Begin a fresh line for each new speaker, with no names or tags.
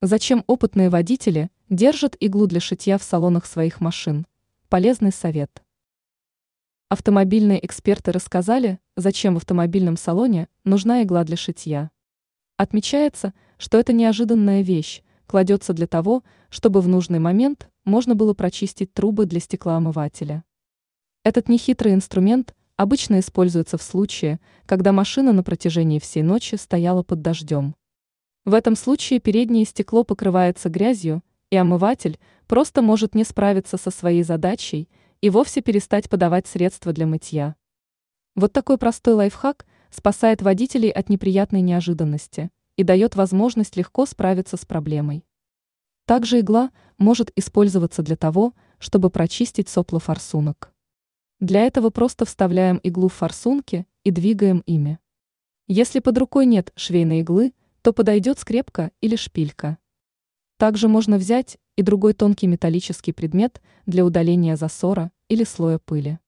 Зачем опытные водители держат иглу для шитья в салонах своих машин? Полезный совет. Автомобильные эксперты рассказали, зачем в автомобильном салоне нужна игла для шитья. Отмечается, что это неожиданная вещь, кладется для того, чтобы в нужный момент можно было прочистить трубы для стеклоомывателя. Этот нехитрый инструмент обычно используется в случае, когда машина на протяжении всей ночи стояла под дождем. В этом случае переднее стекло покрывается грязью, и омыватель просто может не справиться со своей задачей и вовсе перестать подавать средства для мытья. Вот такой простой лайфхак спасает водителей от неприятной неожиданности и дает возможность легко справиться с проблемой. Также игла может использоваться для того, чтобы прочистить сопла форсунок. Для этого просто вставляем иглу в форсунки и двигаем ими. Если под рукой нет швейной иглы, то подойдет скрепка или шпилька. Также можно взять и другой тонкий металлический предмет для удаления засора или слоя пыли.